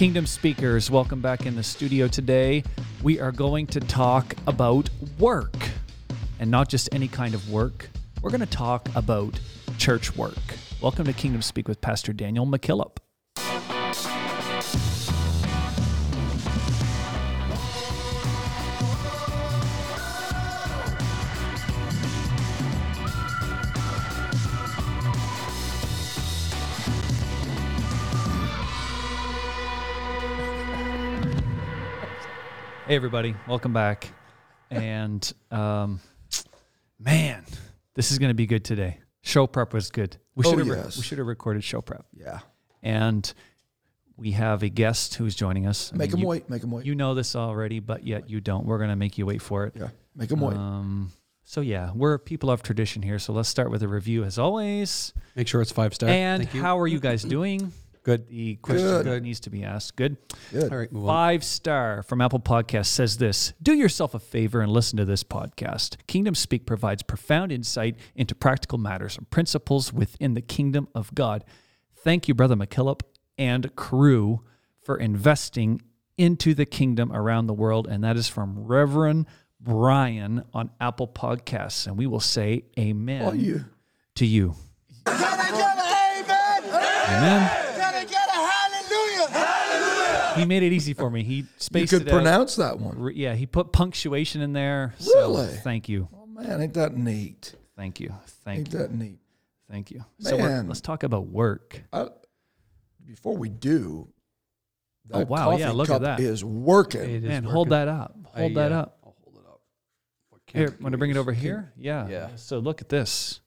Kingdom speakers, welcome back in the studio today. We are going to talk about work and not just any kind of work. We're going to talk about church work. Welcome to Kingdom Speak with Pastor Daniel McKillop. Hey, everybody, welcome back. And um, man, this is going to be good today. Show prep was good. We Oh, should have yes. we should have recorded show prep. Yeah. And we have a guest who's joining us. I Make mean, them you, wait. Make him wait. You know this already, but yet you don't. We're going to make you wait for it. yeah. Make them wait. Um, so yeah, we're people of tradition here. So let's start with a review as always. Make sure it's five star. and Thank you. how are you guys doing? Good. The question Good. that needs to be asked. Good. Good. All right, move on. Five star from Apple Podcasts says this Do yourself a favor and listen to this podcast. Kingdom Speak provides profound insight into practical matters and principles within the kingdom of God. Thank you, Brother McKillop and crew, for investing into the kingdom around the world. And that is from Reverend Brian on Apple Podcasts. And we will say amen Oh, you. to you. Can I amen? Amen. Can I get a hallelujah? He made it easy for me. He You spaced could it out. Could pronounce that one. Yeah, he put punctuation in there. So Really? thank you. Oh man, ain't that neat? Thank you. Thank Ain't you. that neat? Thank you. So we're, Man. let's talk about work. I, before we do, that Oh, wow, yeah, coffee look at that. is working. It is Man, hold that up. Hold I, that uh, up. I'll hold it up. Here, want to bring it use? over here? Yeah. Yeah. So look at this.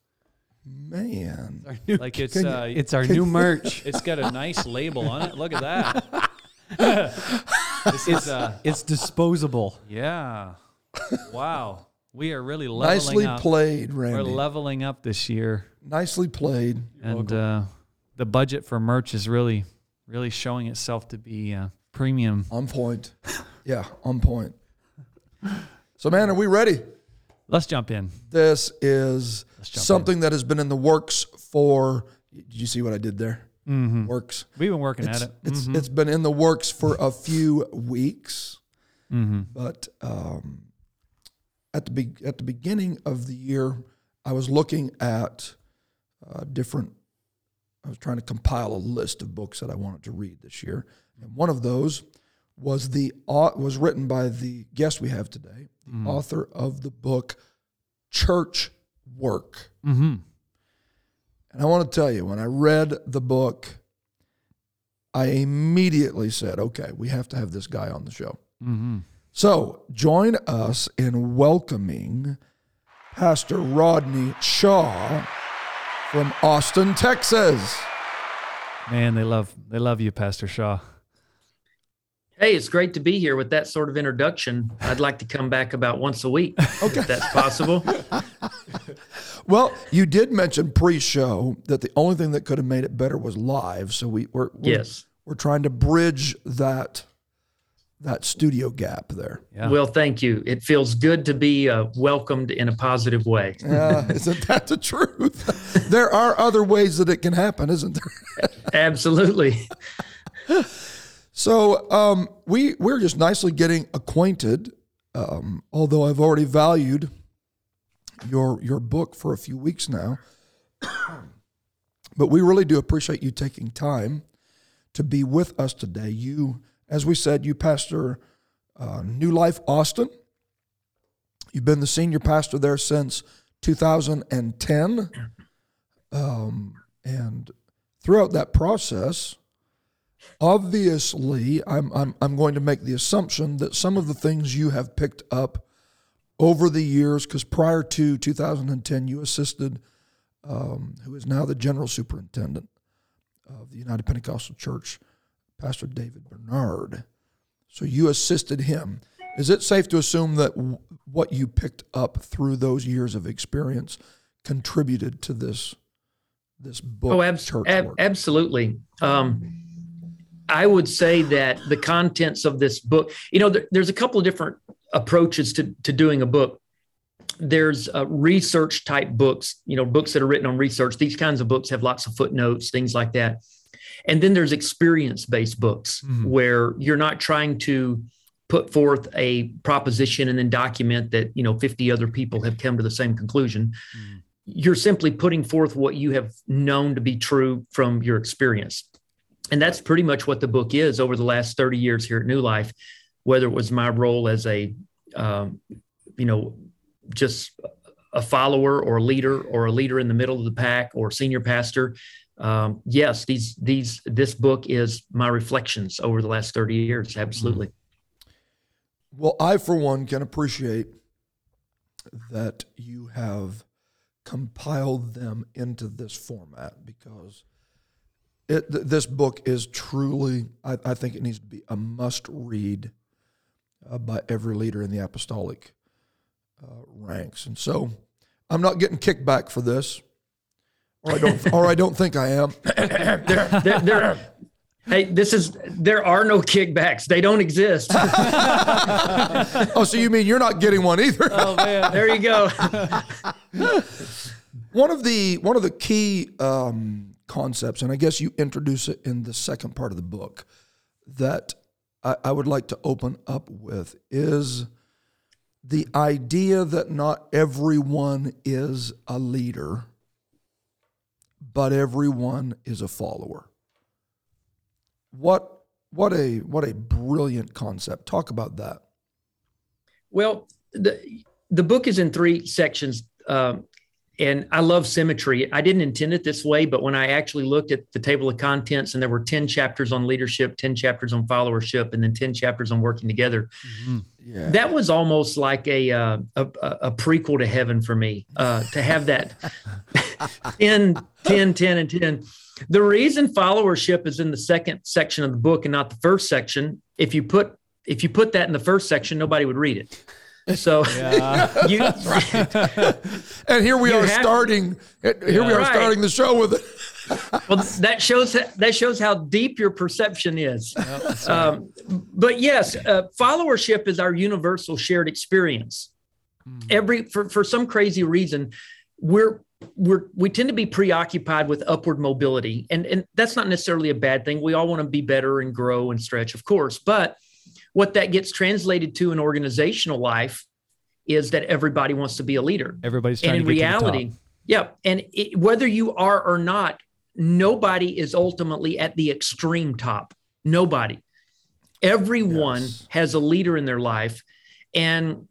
Man, Our new- Like it's Can you- uh, it's our new merch. it's got a nice label on it. Look at that. this is uh, It's disposable. yeah. Wow. We are really leveling nicely up. played, We're leveling up this year, nicely played. and uh, the budget for merch is really, really showing itself to be uh, premium. On point. Yeah, on point. So, man, are we ready? Let's jump in. This is Let's jump in. something that has been in the works for. Did you see what I did there? Mm-hmm. Works. We've been working It's, at it. it's, Mhm. it's been in the works for a few weeks, Mhm. but um, at the be- at the beginning of the year, I was looking at uh, different. I was trying to compile a list of books that I wanted to read this year, and one of those was the au- was written by the guest we have today, the author of the book Church Work. And I want to tell you, when I read the book, I immediately said, okay, we have to have this guy on the show. Mhm. So join us in welcoming Pastor Rodney Shaw from Austin, Texas. Man, they love they love you, Pastor Shaw. Hey, it's great to be here with that sort of introduction. I'd like to come back about once a week, if that's possible. Well, you did mention pre-show that the only thing that could have made it better was live. So we, we're, we're Yes. we're trying to bridge that that studio gap there. Yeah. Well, thank you. It feels good to be uh, welcomed in a positive way. Uh, isn't that the truth? there are other ways that it can happen, isn't there? Absolutely. So um, we we're just nicely getting acquainted. Um, although I've already valued your your book for a few weeks now, but we really do appreciate you taking time to be with us today. You, as we said, you pastor uh, New Life Austin. You've been the senior pastor there since 2010, um, and throughout that process obviously I'm, I'm i'm going to make the assumption that some of the things you have picked up over the years because prior to 2010 you assisted um, who is now the general superintendent of the united pentecostal church pastor david bernard. So you assisted him. Is it safe to assume that w- what you picked up through those years of experience contributed to this this book Oh, church ab- absolutely. Um, I would say that the contents of this book, you know, there, there's a couple of different approaches to, to doing a book. There's uh, research type books, you know, books that are written on research. These kinds of books have lots of footnotes, things like that. And then there's experience based books Mhm. where you're not trying to put forth a proposition and then document that, you know, 50 other people have come to the same conclusion. Mhm. You're simply putting forth what you have known to be true from your experience. And that's pretty much what the book is over the last 30 years here at New Life, whether it was my role as a, um, you know, just a follower or a leader or a leader in the middle of the pack or senior pastor. Um, yes, these these this book is my reflections over the last 30 years. Absolutely. Well, I, for one, can appreciate that you have compiled them into this format because it, th- this book is truly, I, I think it needs to be a must read uh, by every leader in the apostolic uh, ranks. And so I'm not getting kickback for this, or I don't, or I don't think I am. There, there, there- hey, this is there are no kickbacks. They don't exist. oh, so you mean you're not getting one either? Oh man. there you go. One of the one of the key um, concepts, and I guess you introduce it in the second part of the book, that I, I would like to open up with is the idea that not everyone is a leader, but everyone is a follower. What what a what a brilliant concept. Talk about that. Well, the the book is in three sections, um, and I love symmetry. I didn't intend it this way, but when I actually looked at the table of contents, and there were ten chapters on leadership, ten chapters on followership, and then ten chapters on working together, Yeah. that was almost like a uh, a, a prequel to heaven for me uh, to have that 10, 10, 10, and 10. The reason followership is in the second section of the book and not the first section, if you put if you put that in the first section, nobody would read it. So Yeah. you and here we You are have- starting. Here we are Right. starting the show with it. well that shows that shows how deep your perception is. Um, but yes, uh, followership is our universal shared experience. Every for for some crazy reason, we're we're we tend to be preoccupied with upward mobility, and and that's not necessarily a bad thing. We all want to be better and grow and stretch, of course, but what that gets translated to in organizational life is that everybody wants to be a leader Everybody's trying and in to get to the reality, top. yeah, and it, whether you are or not, nobody is ultimately at the extreme top. Nobody. Everyone Yes. has a leader in their life, and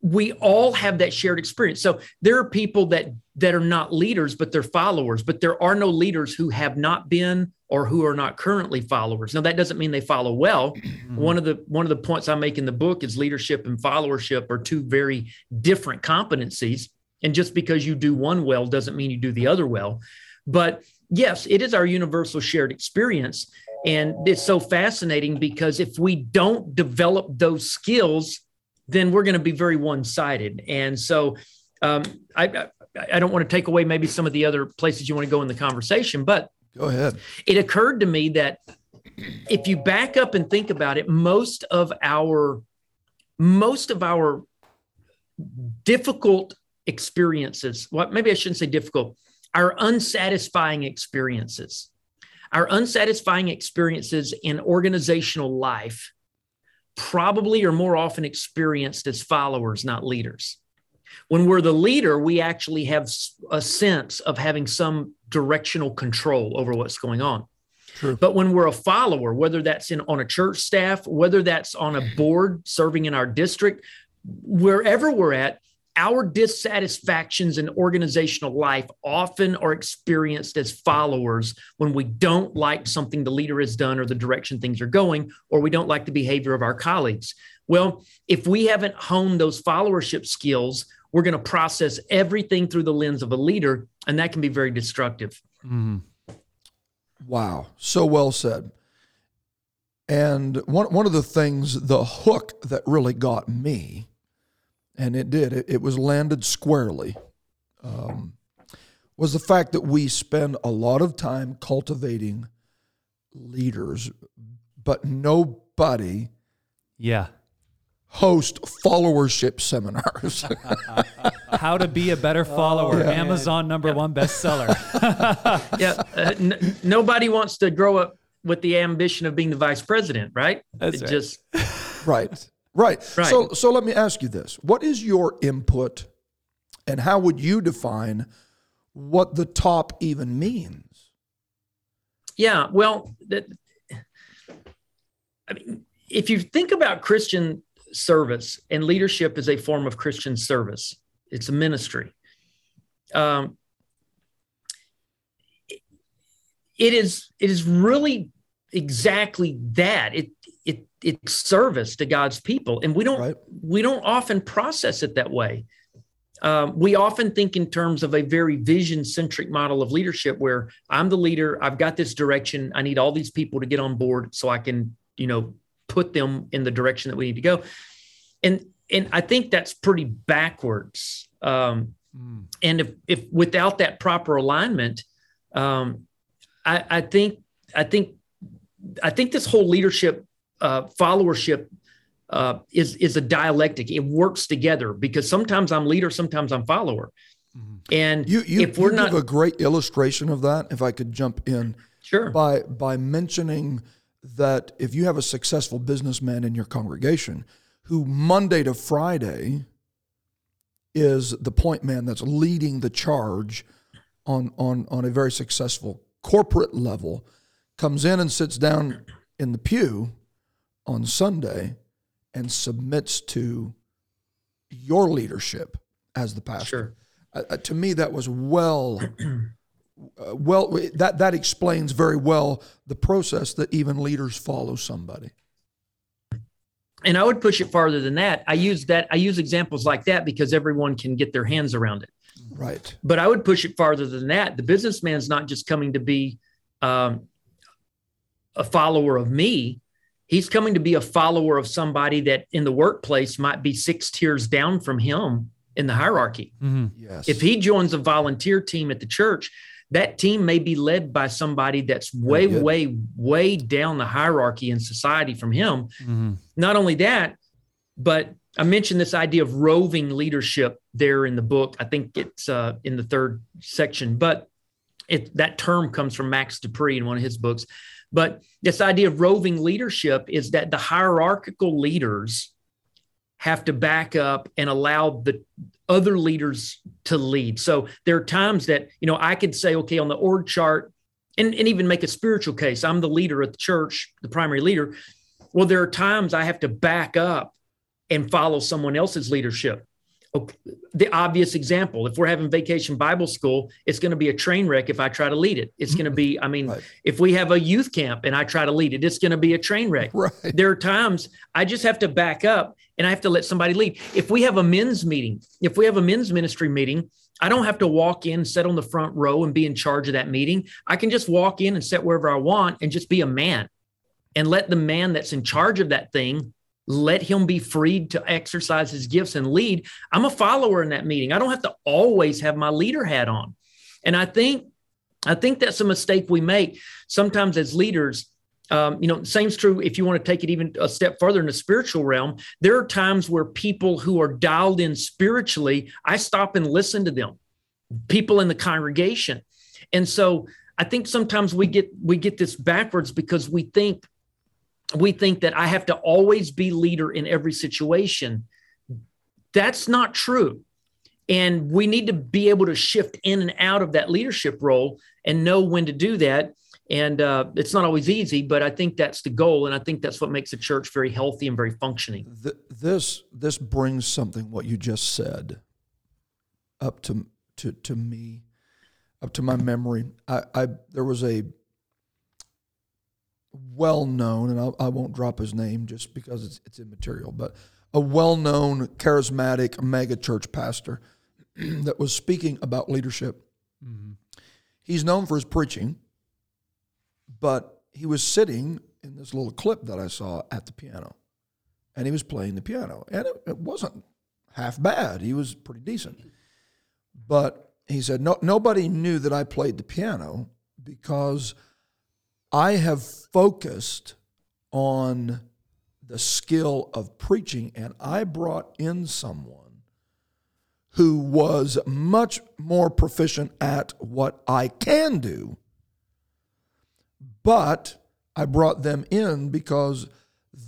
we all have that shared experience. So there are people that that are not leaders, but they're followers. But there are no leaders who have not been or who are not currently followers. Now that doesn't mean they follow well. One of the one of the points I make in the book is leadership and followership are two very different competencies. And just because you do one well doesn't mean you do the other well. But yes, it is our universal shared experience. And it's so fascinating because if we don't develop those skills, then we're going to be very one sided. And so um, I, I, I don't want to take away maybe some of the other places you want to go in the conversation, but Go ahead. it occurred to me that if you back up and think about it most of our most of our difficult experiences what maybe i shouldn't say difficult our unsatisfying experiences our unsatisfying experiences in organizational life probably are more often experienced as followers not leaders when we're the leader we actually have a sense of having some directional control over what's going on True. but when we're a follower whether that's in on a church staff whether that's on a mm-hmm. board serving in our district wherever we're at our dissatisfactions in organizational life often are experienced as followers when we don't like something the leader has done or the direction things are going, or we don't like the behavior of our colleagues. Well, if we haven't honed those followership skills, we're going to process everything through the lens of a leader, and that can be very destructive. Mhm. Wow, so well said. And one one of the things, the hook that really got me, and it did, it, it was landed squarely, um, was the fact that we spend a lot of time cultivating leaders, but nobody Yeah. Host followership seminars. How to be a better follower. yeah. Amazon number one bestseller. yeah, uh, n- nobody wants to grow up with the ambition of being the vice president, right? That's It right. Just Right. Right. Right. So so let me ask you this. What is your input and how would you define what the top even means? yeah. Well, that, I mean, if you think about Christian service and leadership is a form of Christian service, it's a ministry. Um, it is it is really exactly that. It it it's service to God's people, and we don't Right. we don't often process it that way. Um, we often think in terms of a very vision centric model of leadership where I'm the leader, I've got this direction, I need all these people to get on board so I can, you know, put them in the direction that we need to go. And and I think that's pretty backwards. Um, and if if without that proper alignment, um, I, I think I think I think this whole leadership uh, followership uh, is is a dialectic. It works together because sometimes I'm leader, sometimes I'm follower. And You you, if we're you not give a great illustration of that if I could jump in sure, by by mentioning that if you have a successful businessman in your congregation who Monday to Friday is the point man that's leading the charge on on on a very successful corporate level comes in and sits down in the pew on Sunday and submits to your leadership as the pastor. sure. Uh, uh, to me, that was well, uh, well. That that explains very well the process that even leaders follow somebody. And I would push it farther than that. I use that. I use examples like that because everyone can get their hands around it. Right. But I would push it farther than that. The businessman's not just coming to be um, a follower of me. He's coming to be a follower of somebody that in the workplace might be six tiers down from him in the hierarchy. Yes. If he joins a volunteer team at the church, that team may be led by somebody that's way, way, way down the hierarchy in society from him. Mm-hmm. Not only that, but I mentioned this idea of roving leadership there in the book. I think it's uh, in the third section, but it, that term comes from Max De Pree in one of his books. But this idea of roving leadership is that the hierarchical leaders have to back up and allow the other leaders to lead. So there are times that, you know, I could say, okay, on the org chart, and, and even make a spiritual case, I'm the leader at the church, the primary leader. Well, there are times I have to back up and follow someone else's leadership. Okay, The obvious example, if we're having vacation Bible school, it's going to be a train wreck if I try to lead it. It's going to be, I mean, Right. if we have a youth camp and I try to lead it, it's going to be a train wreck. Right. There are times I just have to back up and I have to let somebody lead. If we have a men's meeting, if we have a men's ministry meeting, I don't have to walk in, sit on the front row and be in charge of that meeting. I can just walk in and sit wherever I want and just be a man and let the man that's in charge of that thing let him be freed to exercise his gifts and lead. I'm a follower in that meeting. I don't have to always have my leader hat on. And I think I think that's a mistake we make sometimes as leaders. Um, you know, same's true if you want to take it even a step further in the spiritual realm. There are times where people who are dialed in spiritually, I stop and listen to them, people in the congregation. And so I think sometimes we get we get this backwards because we think we think that I have to always be leader in every situation. That's not true. And we need to be able to shift in and out of that leadership role and know when to do that. And uh, it's not always easy, but I think that's the goal. And I think that's what makes a church very healthy and very functioning. Th- this this brings something what you just said up to to to me, up to my memory. I, I there was a well known, and I'll, I won't drop his name just because it's it's immaterial, but a well known charismatic mega church pastor that was speaking about leadership. He's known for his preaching, but he was sitting in this little clip that I saw at the piano and he was playing the piano, and it, it wasn't half bad. He was pretty decent, but he said no, nobody knew that I played the piano because I have focused on the skill of preaching, and I brought in someone who was much more proficient at what I can do, but I brought them in because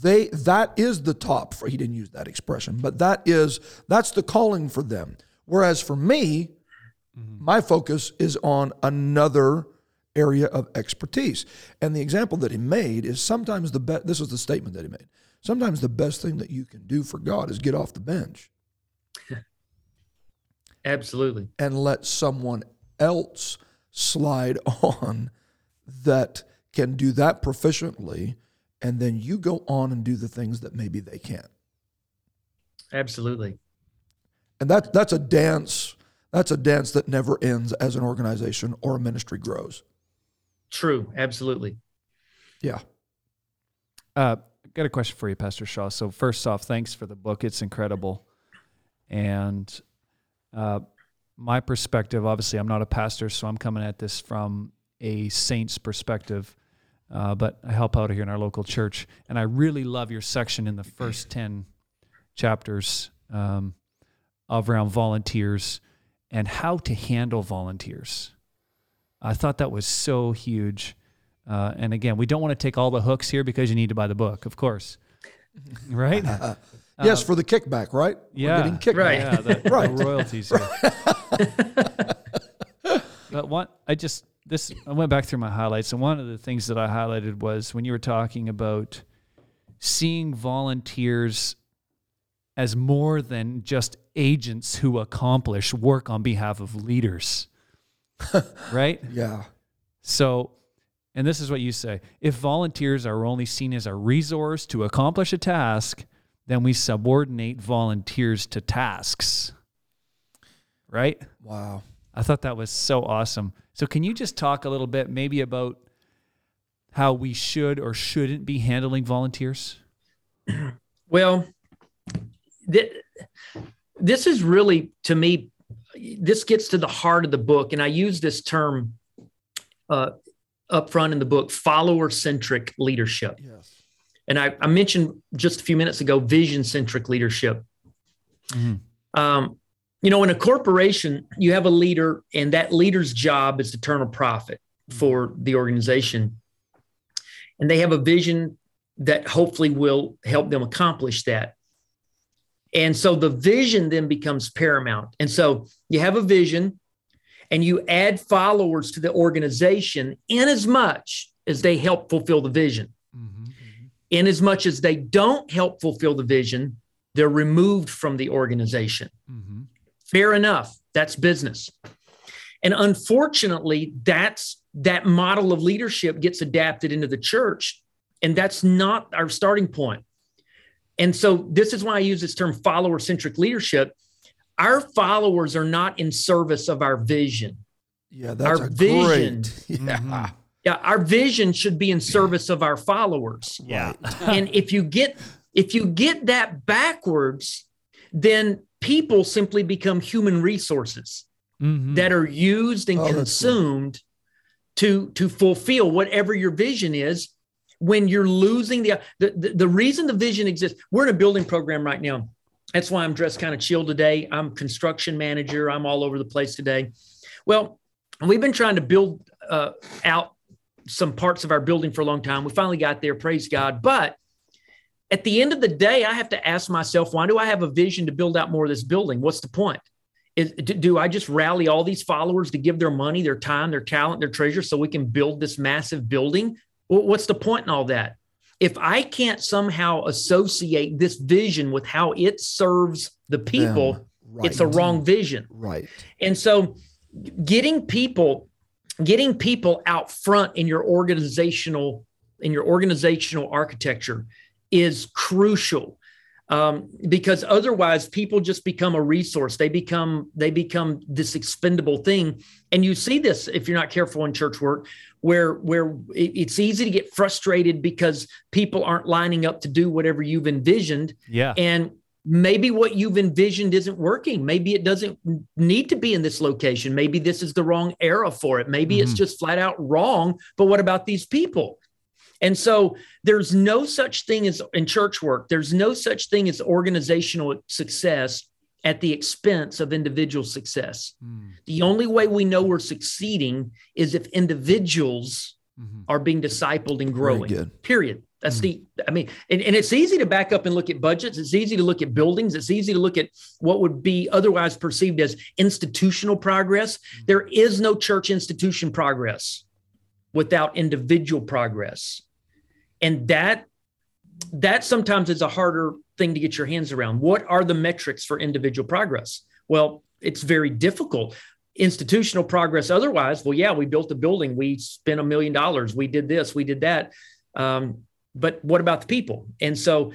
they that is the top for he didn't use that expression, but that is that's the calling for them. Whereas for me, mm-hmm. my focus is on another area of expertise. And the example that he made is sometimes the best this is the statement that he made. Sometimes the best thing that you can do for God is get off the bench Absolutely. and let someone else slide on that can do that proficiently and then you go on and do the things that maybe they can't. Absolutely. And that that's a dance that's a dance that never ends as an organization or a ministry grows. True. Absolutely. Yeah. Uh, got a question for you, Pastor Shaw. So first off, thanks for the book. It's incredible. And uh, my perspective, obviously, I'm not a pastor, so I'm coming at this from a saint's perspective. Uh, but I help out here in our local church, and I really love your section in the first ten chapters um, of around volunteers and how to handle volunteers. I thought that was so huge. Uh, and again, we don't want to take all the hooks here because you need to buy the book, of course. Right? yes, for the kickback, right? yeah. We're getting kickback. Right. Yeah, the, the royalties here. but one, I just this I went back through my highlights, and one of the things that I highlighted was when you were talking about seeing volunteers as more than just agents who accomplish work on behalf of leaders. right? Yeah. So, and this is what you say if volunteers are only seen as a resource to accomplish a task, then we subordinate volunteers to tasks. Right? Wow. I thought that was so awesome. So, can you just talk a little bit maybe about how we should or shouldn't be handling volunteers? Well, th- this is really, to me, this gets to the heart of the book. And I use this term uh, up front in the book follower centric leadership. Yes. And I, I mentioned just a few minutes ago vision centric leadership. Um, you know, in a corporation, you have a leader, and that leader's job is to turn a profit mm-hmm. for the organization. And they have a vision that hopefully will help them accomplish that. And so the vision then becomes paramount. And so you have a vision and you add followers to the organization in as much as they help fulfill the vision. Mm-hmm. Mm-hmm. In as much as they don't help fulfill the vision, they're removed from the organization. Fair enough. That's business. And unfortunately, that's that model of leadership gets adapted into the church. And that's not our starting point. And so this is why I use this term follower centric leadership. Our followers are not in service of our vision. Yeah, that's Our a vision. great. Yeah. Mm-hmm. Yeah, our vision should be in service of our followers. Yeah. and if you get if you get that backwards, then people simply become human resources Mm-hmm. that are used and Oh, consumed to to fulfill whatever your vision is when you're losing the, the the the reason the vision exists. We're in a building program right now. That's why i'm dressed kind of chill today. I'm construction manager. I'm all over the place today. Well we've been trying to build uh, out some parts of our building for a long time. We finally got there. Praise god. But at the end of the day i have to ask myself why do i have a vision to build out more of this building what's the point is, do I just rally all these followers to give their money, their time, their talent, their treasure so we can build this massive building? What's the point in all that? If I can't somehow associate this vision with how it serves the people, Them, it's a wrong vision. Right. And so getting people getting people out front in your organizational in your organizational architecture is crucial um, because otherwise people just become a resource. They become they become this expendable thing. And you see this if you're not careful in church work where where it's easy to get frustrated because people aren't lining up to do whatever you've envisioned. Yeah. and maybe what you've envisioned isn't working. Maybe it doesn't need to be in this location. Maybe this is the wrong era for it. Maybe it's Mhm. just flat out wrong. But what about these people and so there's no such thing as in church work there's no such thing as organizational success at the expense of individual success. Mm. The only way we know we're succeeding is if individuals Mhm. are being discipled and growing. good. Period. That's the, I mean, and, and it's easy to back up and look at budgets. It's easy to look at buildings. It's easy to look at what would be otherwise perceived as institutional progress. There is no church institution progress without individual progress. And that, that sometimes is a harder thing to get your hands around. What are the metrics for individual progress? Well, it's very difficult. Institutional progress, otherwise, well, yeah, we built a building, we spent a million dollars, we did this, we did that. Um, but what about the people? And so,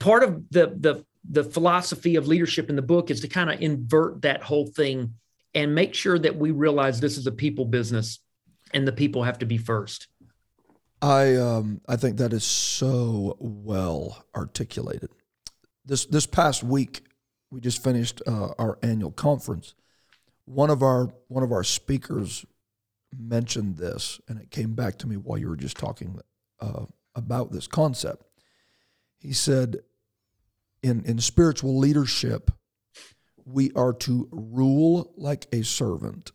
part of the the the philosophy of leadership in the book is to kind of invert that whole thing and make sure that we realize this is a people business, and the people have to be first. I um, I think that is so well articulated. This this past week, we just finished uh, our annual conference. One of our one of our speakers mentioned this, and it came back to me while you were just talking uh, about this concept. He said, "In in spiritual leadership, we are to rule like a servant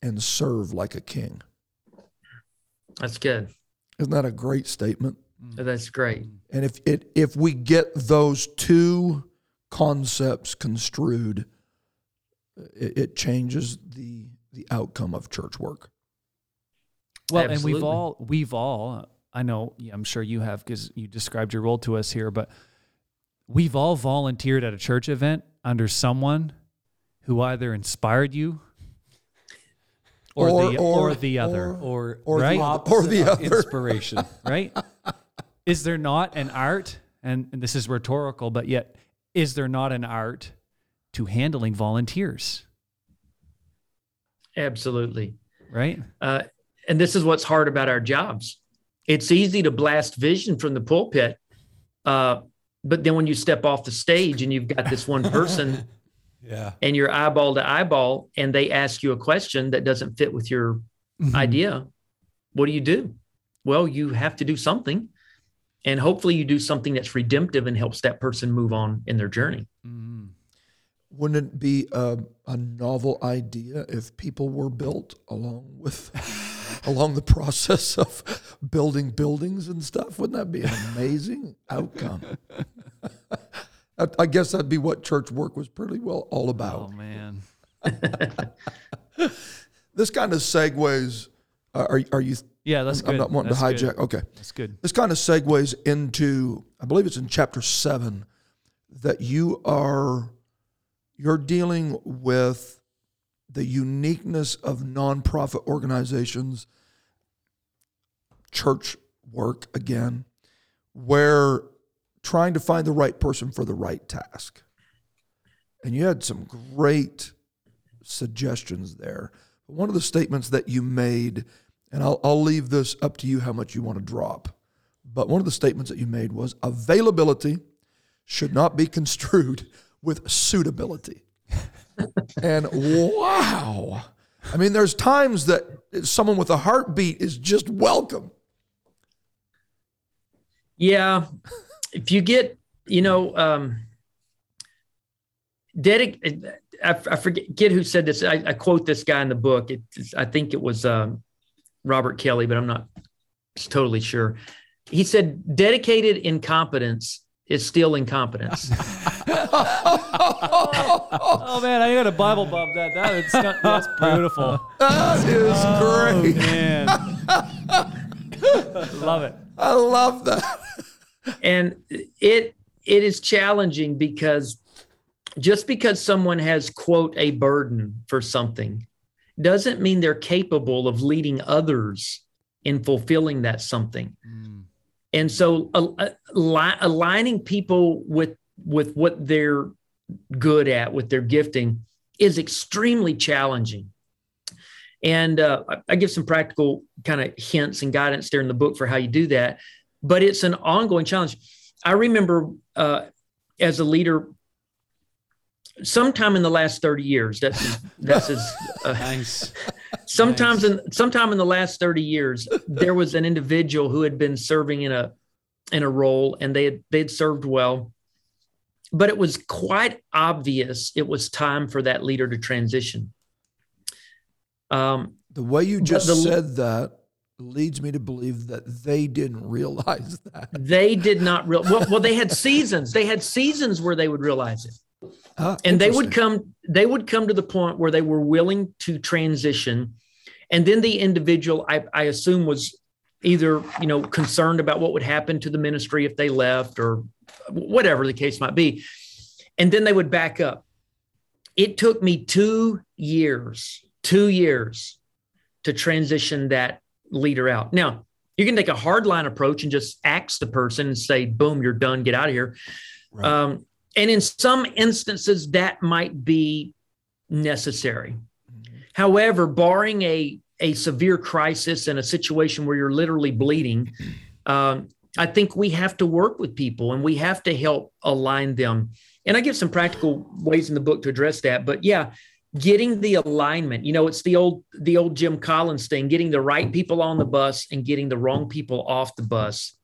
and serve like a king." That's good. Isn't that a great statement? Mm. That's great. Mm. And if it if we get those two concepts construed, it, it changes the the outcome of church work. Well, and we've all we've all I know I'm sure you have because you described your role to us here, but we've all volunteered at a church event under someone who either inspired you or, Or- the or- or the other, Or Or Right? the, or the other. inspiration. right? is there not an art and, and this is rhetorical, but yet is there not an art to handling volunteers, Absolutely. right? Uh, and this is what's hard about our jobs. It's easy to blast vision from the pulpit, uh, but then when you step off the stage and you've got this one person Yeah. and you're eyeball to eyeball, and they ask you a question that doesn't fit with your idea, what do you do? Well, you have to do something, and hopefully, you do something that's redemptive and helps that person move on in their journey. Mm-hmm. Wouldn't it be a, a novel idea if people were built along with along the process of building buildings and stuff? Wouldn't that be an amazing outcome? I, guess that'd be what church work was pretty well all about. Oh man. This kind of segues. Uh, are are you? Yeah, that's good. I'm not wanting to hijack. good. Okay. That's good. This kind of segues into, I believe it's in chapter seven, that you are you're dealing with the uniqueness of nonprofit organizations, church work again, where trying to find the right person for the right task. And you had some great suggestions there. One of the statements that you made, and I'll, I'll leave this up to you how much you want to drop, but one of the statements that you made was availability should not be construed with suitability. and wow. I mean, there's times that someone with a heartbeat is just welcome. Yeah. If you get, you know, um, dedic- I, I forget who said this. I, I quote this guy in the book. It, I think it was um, Robert Kelley, but I'm not totally sure. He said, dedicated incompetence is still incompetence. Oh man, I got a Bible bump that. That is that's beautiful. That is Oh great. man, love it. I love that. And it it is challenging because just because someone has quote a burden for something doesn't mean they're capable of leading others in fulfilling that something. And so al- ali- aligning people with with what they're good at with their gifting is extremely challenging. And uh, i give some practical kind of hints and guidance there in the book for how you do that but it's an ongoing challenge i remember uh, as a leader sometime in the last 30 years that's that's as uh, Nice. sometimes in sometime in the last 30 years there was an individual who had been serving in a in a role and they had they'd served well but it was quite obvious it was time for that leader to transition. Um, The way you just the- said that leads me to believe that they didn't realize that. they did not real well, well. They had seasons. They had seasons where they would realize it. Ah, and they would come they would come to the point where they were willing to transition and then the individual I, I assume was either you know concerned about what would happen to the ministry if they left or whatever the case might be and then they would back up it took me two years two years to transition that leader out now you can take a hardline approach and just axe the person and say boom you're done get out of here Right. um, and in some instances, that might be necessary. However, barring a, a severe crisis and a situation where you're literally bleeding, um, I think we have to work with people and we have to help align them. And I give some practical ways in the book to address that. But yeah, getting the alignment. You know, it's the old the old Jim Collins thing: getting the right people on the bus and getting the wrong people off the bus.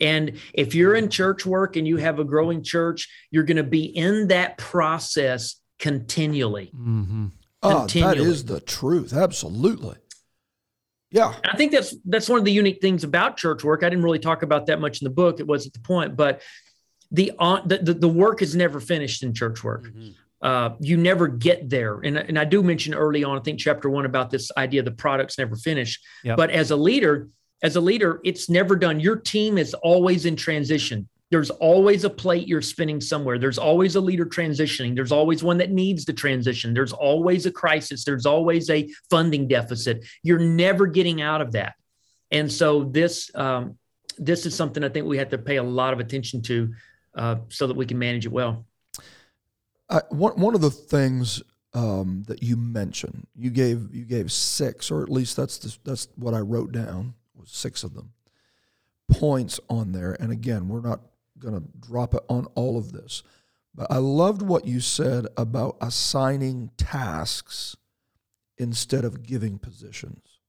And if you're in church work and you have a growing church, you're going to be in that process continually. Mm-hmm. Ah, that continually. is the truth. Absolutely. Yeah. I think that's that's one of the unique things about church work. I didn't really talk about that much in the book. It wasn't the point, but the on the, the, the work is never finished in church work. Uh, you never get there. And, and I do mention early on, I think chapter one about this idea the products never finish. Yep. But as a leader, as a leader, it's never done. Your team is always in transition. There's always a plate you're spinning somewhere. There's always a leader transitioning. There's always one that needs to transition. There's always a crisis. There's always a funding deficit. You're never getting out of that. And so this um, this is something I think we have to pay a lot of attention to uh, so that we can manage it well. I, one one of the things um, that you mentioned, you gave you gave six, or at least that's the, that's what I wrote down was six of them points on there. And again, we're not going to drop it on all of this, but I loved what you said about assigning tasks instead of giving positions.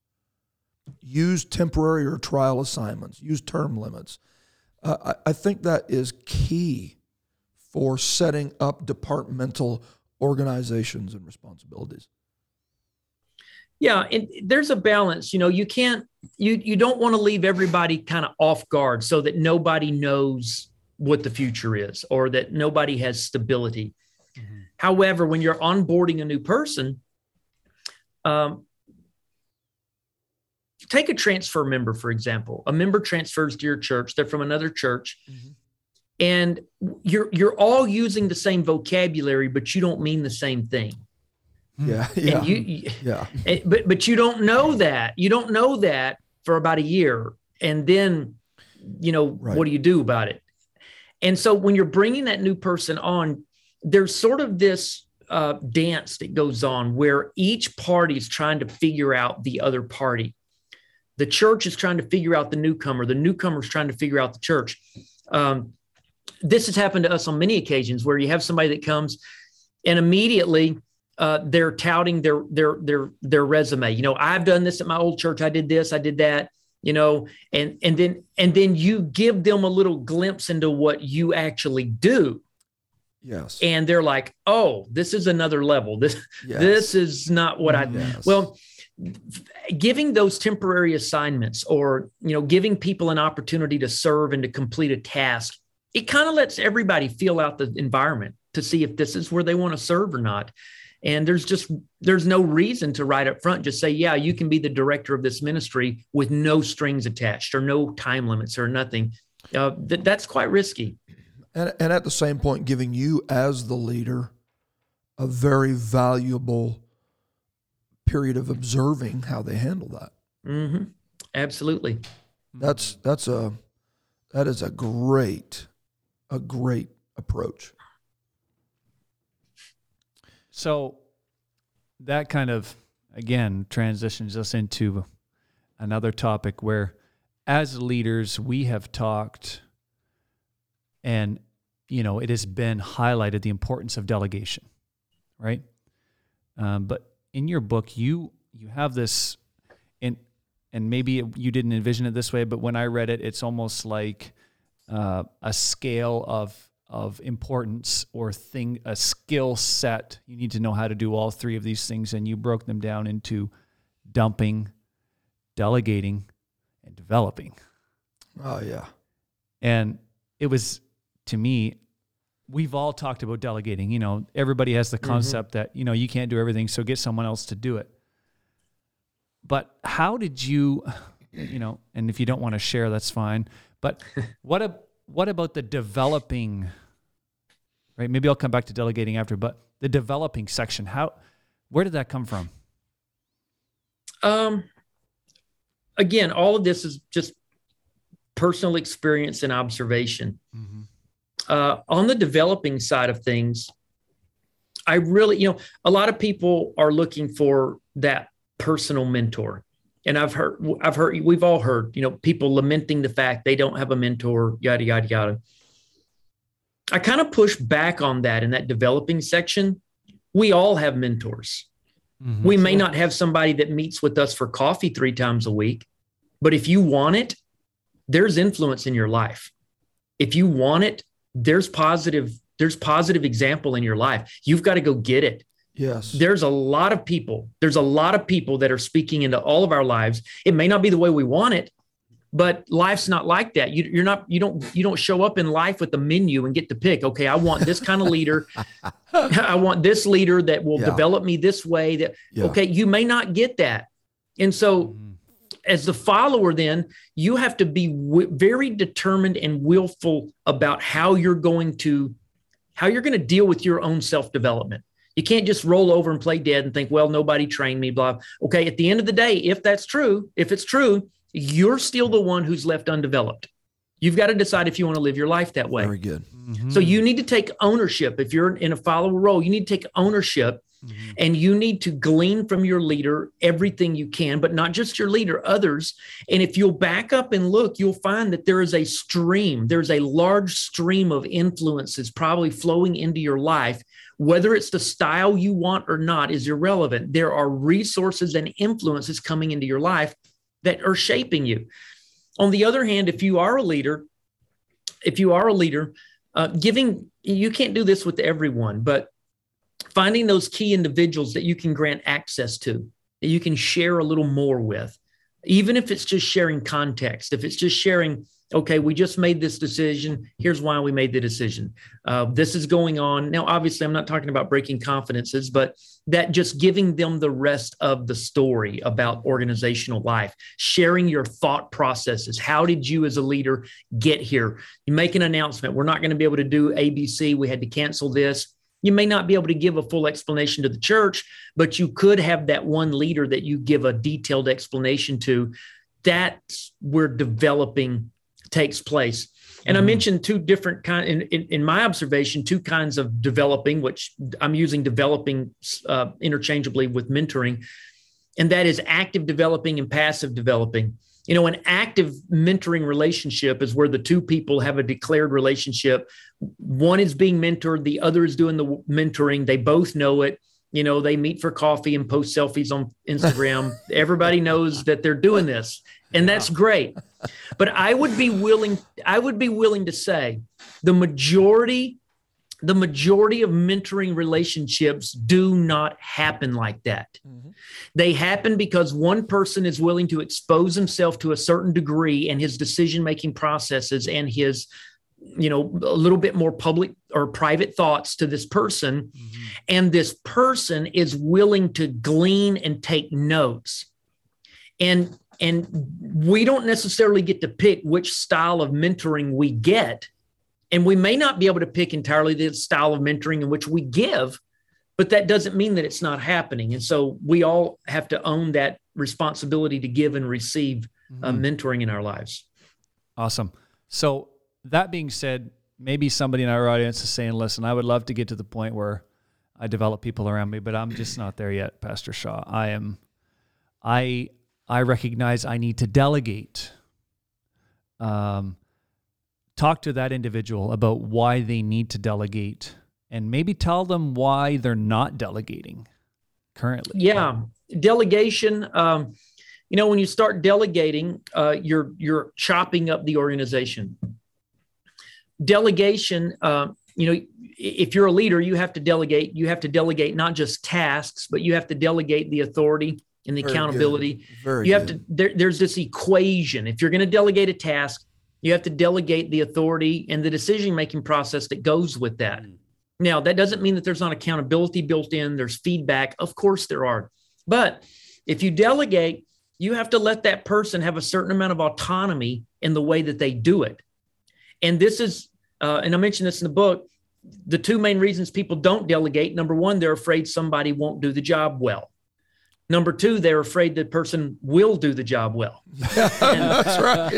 Use temporary or trial assignments. Use term limits. Uh, I, I think that is key for setting up departmental organizations and responsibilities. Yeah, and there's a balance. You know, you can't you you don't want to leave everybody kind of off guard so that nobody knows what the future is or that nobody has stability. However, when you're onboarding a new person, um, take a transfer member for example. A member transfers to your church. They're from another church, and you're you're all using the same vocabulary, but you don't mean the same thing. Yeah, yeah, And you, you yeah. But but you don't know that. You don't know that for about a year. And then you know Right. what do you do about it? And so when you're bringing that new person on there's sort of this uh, dance that goes on where each party is trying to figure out the other party. The church is trying to figure out the newcomer. The newcomer is trying to figure out the church. Um, this has happened to us on many occasions where you have somebody that comes and immediately uh, they're touting their their their their resume. You know, I've done this at my old church. I did this. I did that. You know, and and then and then you give them a little glimpse into what you actually do, Yes. and they're like, "Oh, this is another level. This yes. this is not what I." Yes. Well, giving those temporary assignments, or you know, giving people an opportunity to serve and to complete a task, it kind of lets everybody feel out the environment to see if this is where they want to serve or not. And there's just there's no reason to right up front just say, yeah, you can be the director of this ministry with no strings attached or no time limits or nothing. Uh, th- that's quite risky. and and at the same point, giving you as the leader a very valuable period of observing how they handle that. mm-hmm. Absolutely. That's that's a that is a great a great approach. So that kind of again transitions us into another topic where as leaders we have talked and you know it has been highlighted the importance of delegation right um, but in your book you you have this and and maybe you didn't envision it this way but when i read it it's almost like uh, a scale of of importance or thing a skill set. You need to know how to do all three of these things, and you broke them down into dumping, delegating, and developing. Oh yeah. And it was to me, we've all talked about delegating. You know, everybody has the concept that, you know, you can't do everything, so get someone else to do it. But how did you, you know, and if you don't want to share, that's fine. But what a, what about the developing, right? Maybe I'll come back to delegating after, but the developing section, how, where did that come from? Um, again, all of this is just personal experience and observation. Uh, on the developing side of things, I really, you know, a lot of people are looking for that personal mentor. And I've heard, I've heard, we've all heard, you know, people lamenting the fact they don't have a mentor, yada, yada, yada. I kind of push back on that in that developing section. We all have mentors. Mm-hmm. We may not have somebody that meets with us for coffee three times a week, but if you want it, there's influence in your life. If you want it, there's positive there's positive example in your life. You've got to go get it. Yes. There's a lot of people. There's a lot of people that are speaking into all of our lives. It may not be the way we want it, but life's not like that. You, you're not. You don't. You don't show up in life with a menu and get to pick. Okay, I want this kind of leader. I want this leader that will Yeah. develop me this way. That Yeah. okay, you may not get that, and so mm-hmm. as the follower, then you have to be w- very determined and willful about how you're going to how you're going to deal with your own self development. You can't just roll over and play dead and think, well, nobody trained me, blah. Okay, at the end of the day, if that's true, if it's true, you're still the one who's left undeveloped. You've got to decide if you want to live your life that way. Very good. Mm-hmm. So you need to take ownership. If you're in a follower role, you need to take ownership mm-hmm. and you need to glean from your leader everything you can, but not just your leader, others. And if you'll back up and look, you'll find that there is a stream, there's a large stream of influences probably flowing into your life. Whether it's the style you want or not is irrelevant. There are resources and influences coming into your life that are shaping you. On the other hand, if you are a leader, if you are a leader, uh, giving you can't do this with everyone, but finding those key individuals that you can grant access to, that you can share a little more with, even if it's just sharing context, if it's just sharing, okay, we just made this decision. Here's why we made the decision. Uh, this is going on. Now, obviously, I'm not talking about breaking confidences, but that just giving them the rest of the story about organizational life, sharing your thought processes. How did you, as a leader, get here? You make an announcement. We're not going to be able to do ABC. We had to cancel this. You may not be able to give a full explanation to the church, but you could have that one leader that you give a detailed explanation to. That's where we're developing takes place. And I mentioned two different kind in, in, in my observation, two kinds of developing, which I'm using developing uh, interchangeably with mentoring, and that is active developing and passive developing. You know, an active mentoring relationship is where the two people have a declared relationship. One is being mentored, the other is doing the mentoring. They both know it. You know, they meet for coffee and post selfies on Instagram. Everybody knows that they're doing this, and that's great. But I would be willing, I would be willing to say the majority, the majority of mentoring relationships do not happen like that. Mm-hmm. They happen because one person is willing to expose himself to a certain degree and his decision making processes and his you know a little bit more public or private thoughts to this person. Mm-hmm. And this person is willing to glean and take notes. And and we don't necessarily get to pick which style of mentoring we get and we may not be able to pick entirely the style of mentoring in which we give but that doesn't mean that it's not happening and so we all have to own that responsibility to give and receive uh, mentoring in our lives Awesome. So that being said, maybe somebody in our audience is saying, "Listen, I would love to get to the point where I develop people around me, but I'm just not there yet, Pastor Shaw. I am. I I recognize I need to delegate. Um, talk to that individual about why they need to delegate, and maybe tell them why they're not delegating currently. yeah delegation um, you know when you start delegating uh, you're you're chopping up the organization delegation uh, you know, if you're a leader, you have to delegate. You have to delegate not just tasks, but you have to delegate the authority and the Very accountability. good. Very you have good. to. There, there's this equation. If you're going to delegate a task, you have to delegate the authority and the decision making process that goes with that. Now, that doesn't mean that there's not accountability built in. There's feedback. Of course, there are. But if you delegate, you have to let that person have a certain amount of autonomy in the way that they do it. And this is, uh, and I mentioned this in the book, the two main reasons people don't delegate number one, they're afraid somebody won't do the job well. Number two, they're afraid the person will do the job well. That's right.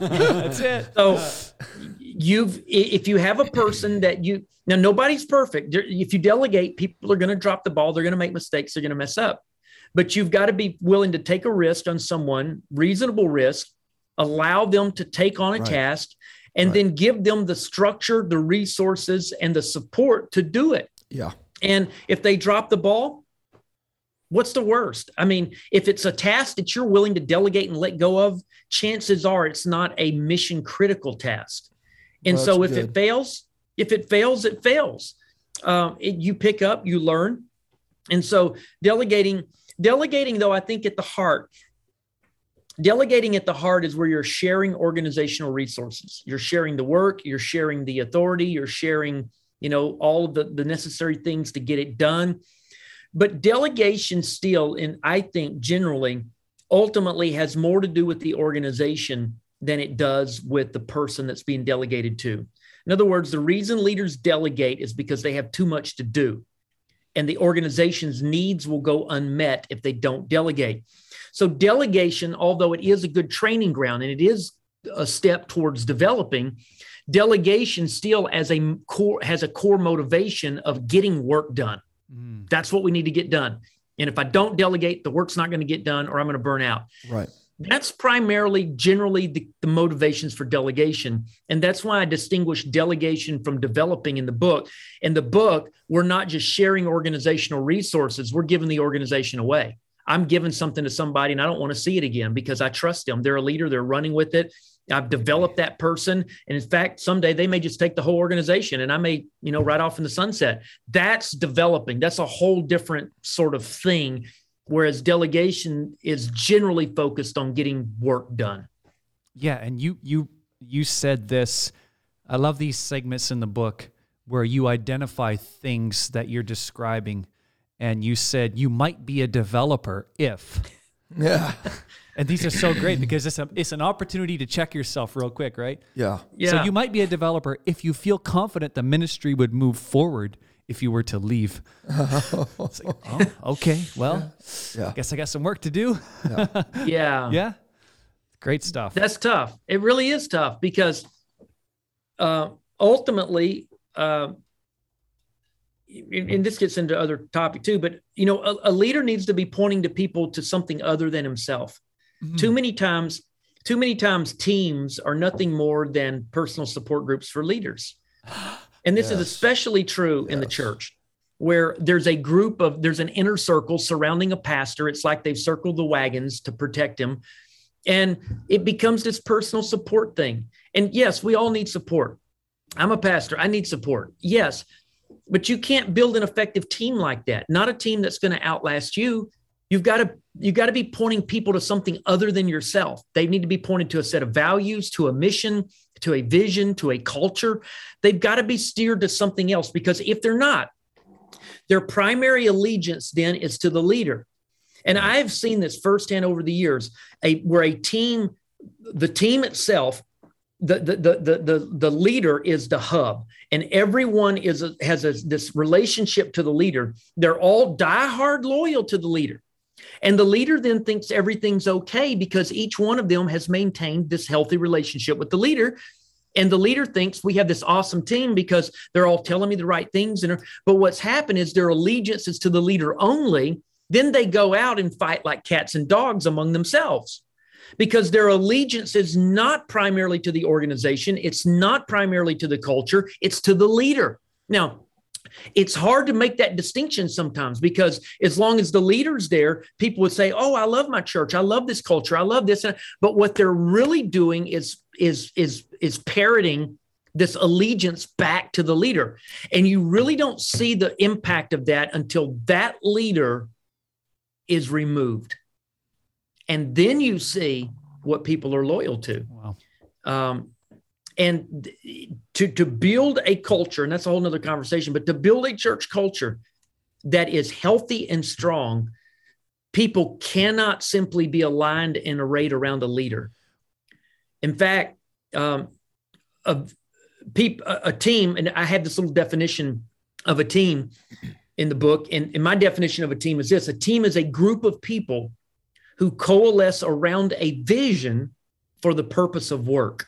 That's it. So you've if you have a person that you now nobody's perfect. If you delegate, people are going to drop the ball. They're going to make mistakes. They're going to mess up. But you've got to be willing to take a risk on someone, reasonable risk, allow them to take on a Right. task, and Right. then give them the structure, the resources, and the support to do it. yeah. And if they drop the ball, what's the worst? I mean, if it's a task that you're willing to delegate and let go of, chances are it's not a mission critical task. And Well, so if that's it fails, if it fails, it fails. Um, it, you pick up, you learn. And so delegating, delegating though, I think at the heart, delegating at the heart is where you're sharing organizational resources. You're sharing the work, you're sharing the authority, you're sharing you know all of the, the necessary things to get it done but delegation still and i think generally ultimately has more to do with the organization than it does with the person that's being delegated to. In other words the reason leaders delegate is because they have too much to do and the organization's needs will go unmet if they don't delegate. So delegation although it is a good training ground and it is a step towards developing delegation still as a core has a core motivation of getting work done Mm. that's what we need to get done. And if i don't delegate the work's not going to get done or i'm going to burn out. Right. that's primarily generally the, the motivations for delegation. And that's why i distinguish delegation from developing in the book. In the book we're not just sharing organizational resources we're giving the organization away. I'm giving something to somebody and i don't want to see it again because i trust them. They're a leader they're running with it i've developed that person and in fact someday they may just take the whole organization and i may you know right off in the sunset that's developing that's a whole different sort of thing whereas delegation is generally focused on getting work done. Yeah, and you you you said this. I love these segments in the book where you identify things that you're describing, and you said you might be a developer if. Yeah. And these are so great because it's a, it's an opportunity to check yourself real quick, right? Yeah. Yeah. So you might be a developer if you feel confident the ministry would move forward if you were to leave. It's like, oh, okay. Well, Yeah. I guess I got some work to do. yeah. Yeah. Great stuff. That's tough. It really is tough because uh, ultimately, uh, and and this gets into other topic too, but you know, a, a leader needs to be pointing to people to something other than himself. Mm-hmm. Too many times, too many times, teams are nothing more than personal support groups for leaders, and this is especially true in the church. Where there's a group of, there's an inner circle surrounding a pastor. It's like they've circled the wagons to protect him and it becomes this personal support thing. And yes, we all need support. I'm a pastor, I need support. Yes, but you can't build an effective team like that. Not a team that's going to outlast you. You've got to you've got to be pointing people to something other than yourself. They need to be pointed to a set of values, to a mission, to a vision, to a culture. They've got to be steered to something else because if they're not, their primary allegiance then is to the leader. And I've seen this firsthand over the years, a where a team, the team itself, the the the the the, leader is the hub, and everyone is a, has a, this relationship to the leader. They're all diehard loyal to the leader. And the leader then thinks everything's okay because each one of them has maintained this healthy relationship with the leader. And the leader thinks we have this awesome team because they're all telling me the right things. And but what's happened is their allegiance is to the leader only. Then they go out and fight like cats and dogs among themselves because their allegiance is not primarily to the organization, it's not primarily to the culture, it's to the leader. Now, it's hard to make that distinction sometimes because as long as the leader's there, people would say, "Oh, I love my church. I love this culture. I love this." But what they're really doing is is is is parroting this allegiance back to the leader. And you really don't see the impact of that until that leader is removed. And then you see what people are loyal to. Wow. Um, and to, to build a culture, and that's a whole nother conversation, but to build a church culture that is healthy and strong, people cannot simply be aligned and arrayed around a leader. In fact, um, a, a, team, and I have this little definition of a team in the book, and, and my definition of a team is this: a team is a group of people who coalesce around a vision for the purpose of work.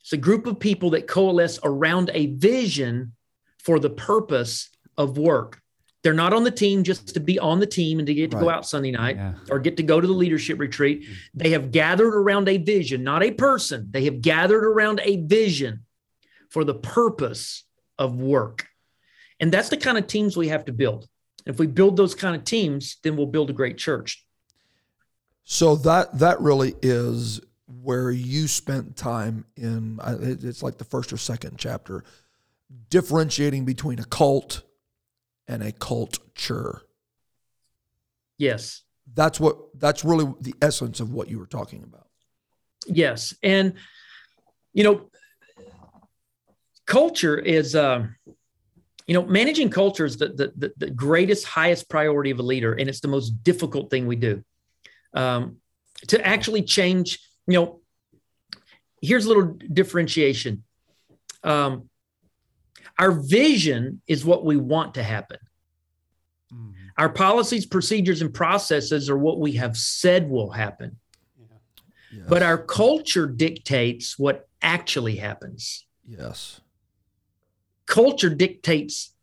It's a group of people that coalesce around a vision for the purpose of work. They're not on the team just to be on the team and to get to go out Sunday night Yeah. or get to go to the leadership retreat. Mm. They have gathered around a vision, not a person. They have gathered around a vision for the purpose of work. And that's the kind of teams we have to build. If we build those kind of teams, then we'll build a great church. So that that really is where you spent time in. It's like the first or second chapter, differentiating between a cult and a culture. Yes. That's what. That's really the essence of what you were talking about. Yes. And, you know, culture is, um, you know, managing culture is the, the, the, the greatest, highest priority of a leader. And it's the most difficult thing we do. Um, to actually change, you know, here's a little differentiation. Um, our vision is what we want to happen. Our policies, procedures, and processes are what we have said will happen. Yes. But our culture dictates what actually happens. yes, Culture dictates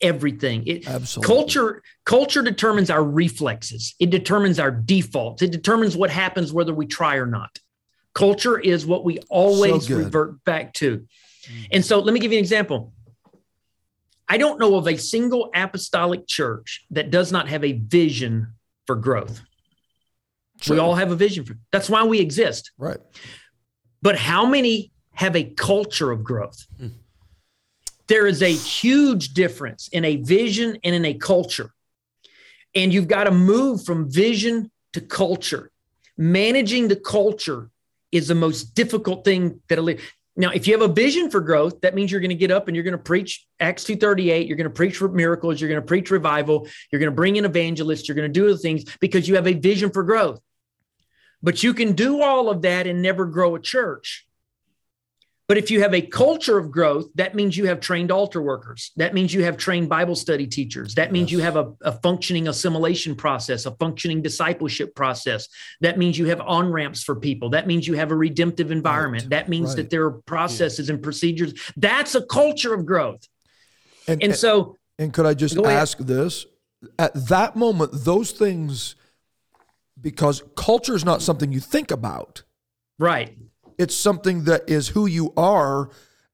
everything. It, absolutely. culture culture determines our reflexes. It determines our defaults. It determines what happens whether we try or not. Culture is what we always good. revert back to. Mm. And so let me give you an example. I don't know of a single apostolic church that does not have a vision for growth. Sure. We all have a vision for that's why we exist. right. But how many have a culture of growth? Hmm. There is a huge difference in a vision and in a culture. And you've got to move from vision to culture. Managing the culture is the most difficult thing that a leader. Now, if you have a vision for growth, that means you're going to get up and you're going to preach Acts 238. You're going to preach miracles. You're going to preach revival. You're going to bring in evangelists. You're going to do the things because you have a vision for growth. But you can do all of that and never grow a church. But if you have a culture of growth, that means you have trained altar workers. That means you have trained Bible study teachers. That means you have a, a functioning assimilation process, a functioning discipleship process. That means you have on ramps for people. That means you have a redemptive environment. Right, That means right. that there are processes and procedures. That's a culture of growth. And, And so, And could I just Go ahead. ask this? At that moment, those things, because culture is not something you think about, right. It's something that is who you are.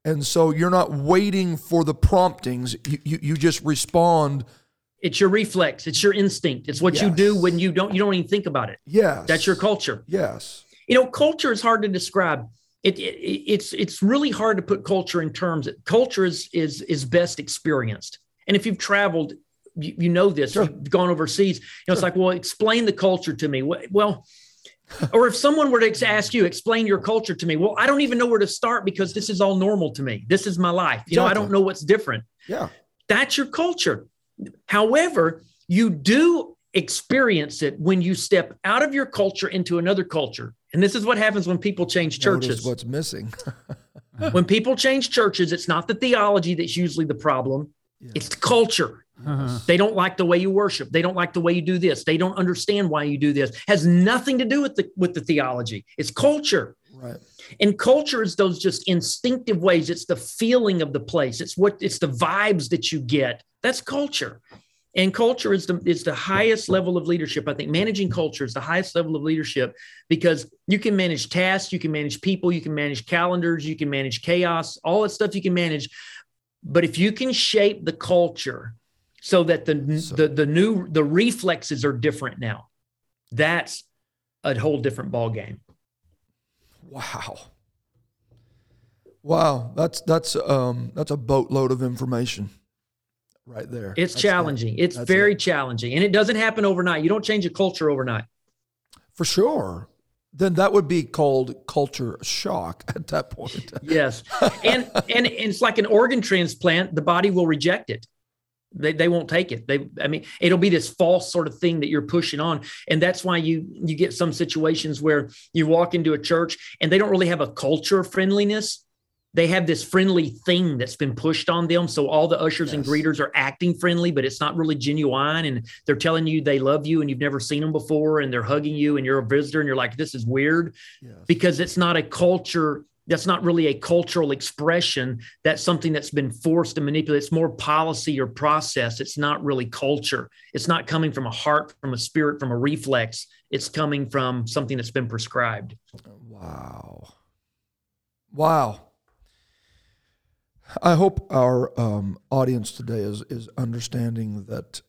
And so you're not waiting for the promptings. You, you, you just respond, It's your reflex. It's your instinct. It's what you do when you don't you don't even think about it. yes. That's your culture. Yes. you know culture is hard to describe it, it it's it's really hard to put culture in terms culture is is is best experienced and if you've traveled you, you know this Sure. you've gone overseas you know it's like well explain the culture to me well or if someone were to ask you explain your culture to me well i don't even know where to start because this is all normal to me this is my life you know i don't know what's different Yeah. that's your culture. However, you do experience it when you step out of your culture into another culture. And this is what happens when people change churches. Notice what's missing. when people change churches, it's not the theology that's usually the problem, it's the culture. Uh-huh. They don't like the way you worship. They don't like the way you do this. They don't understand why you do this. Has nothing to do with the with the theology. It's culture. right. And culture is those just instinctive ways. It's the feeling of the place. It's what it's the vibes that you get. That's culture. And culture is the is the highest level of leadership. I think managing culture is the highest level of leadership because you can manage tasks, you can manage people, you can manage calendars, you can manage chaos, all that stuff you can manage. But if you can shape the culture so that the So- the, the new the reflexes are different now, that's a whole different ball game. Wow. Wow, that's that's um that's a boatload of information right there. It's That's challenging. it. It's very it. challenging. And it doesn't happen overnight. You don't change a culture overnight. for sure. Then that would be called culture shock at that point. Yes. and, and and it's like an organ transplant, the body will reject it. They, they won't take it. They I mean it'll be this false sort of thing that you're pushing on. And that's why you you get some situations where you walk into a church and they don't really have a culture of friendliness. They have this friendly thing that's been pushed on them. So all the ushers and greeters are acting friendly, but it's not really genuine. And they're telling you they love you and you've never seen them before. And they're hugging you and you're a visitor and you're like, this is weird Yes. because it's not a culture that's not really a cultural expression. That's something that's been forced and manipulated it's more policy or process. It's not really culture. It's not coming from a heart from a spirit from a reflex. It's coming from something that's been prescribed. Wow. Wow. I hope our um, audience today is is understanding that,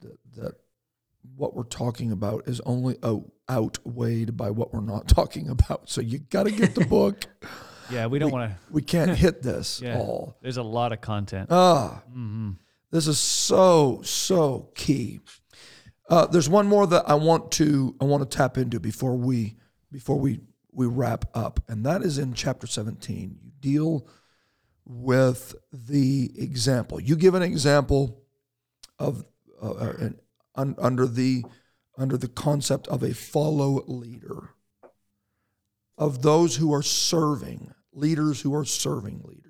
that that what we're talking about is only out, outweighed by what we're not talking about. So you got to get the book. Yeah, we don't want to. We can't hit this Yeah, all. there's a lot of content. Ah, hmm this is so so key. Uh, there's one more that I want to I want to tap into before we before we we wrap up, and that is in chapter 17. You deal with the example. You give an example of uh, an, un, under the under the concept of a follow leader of those who are serving leaders who are serving leaders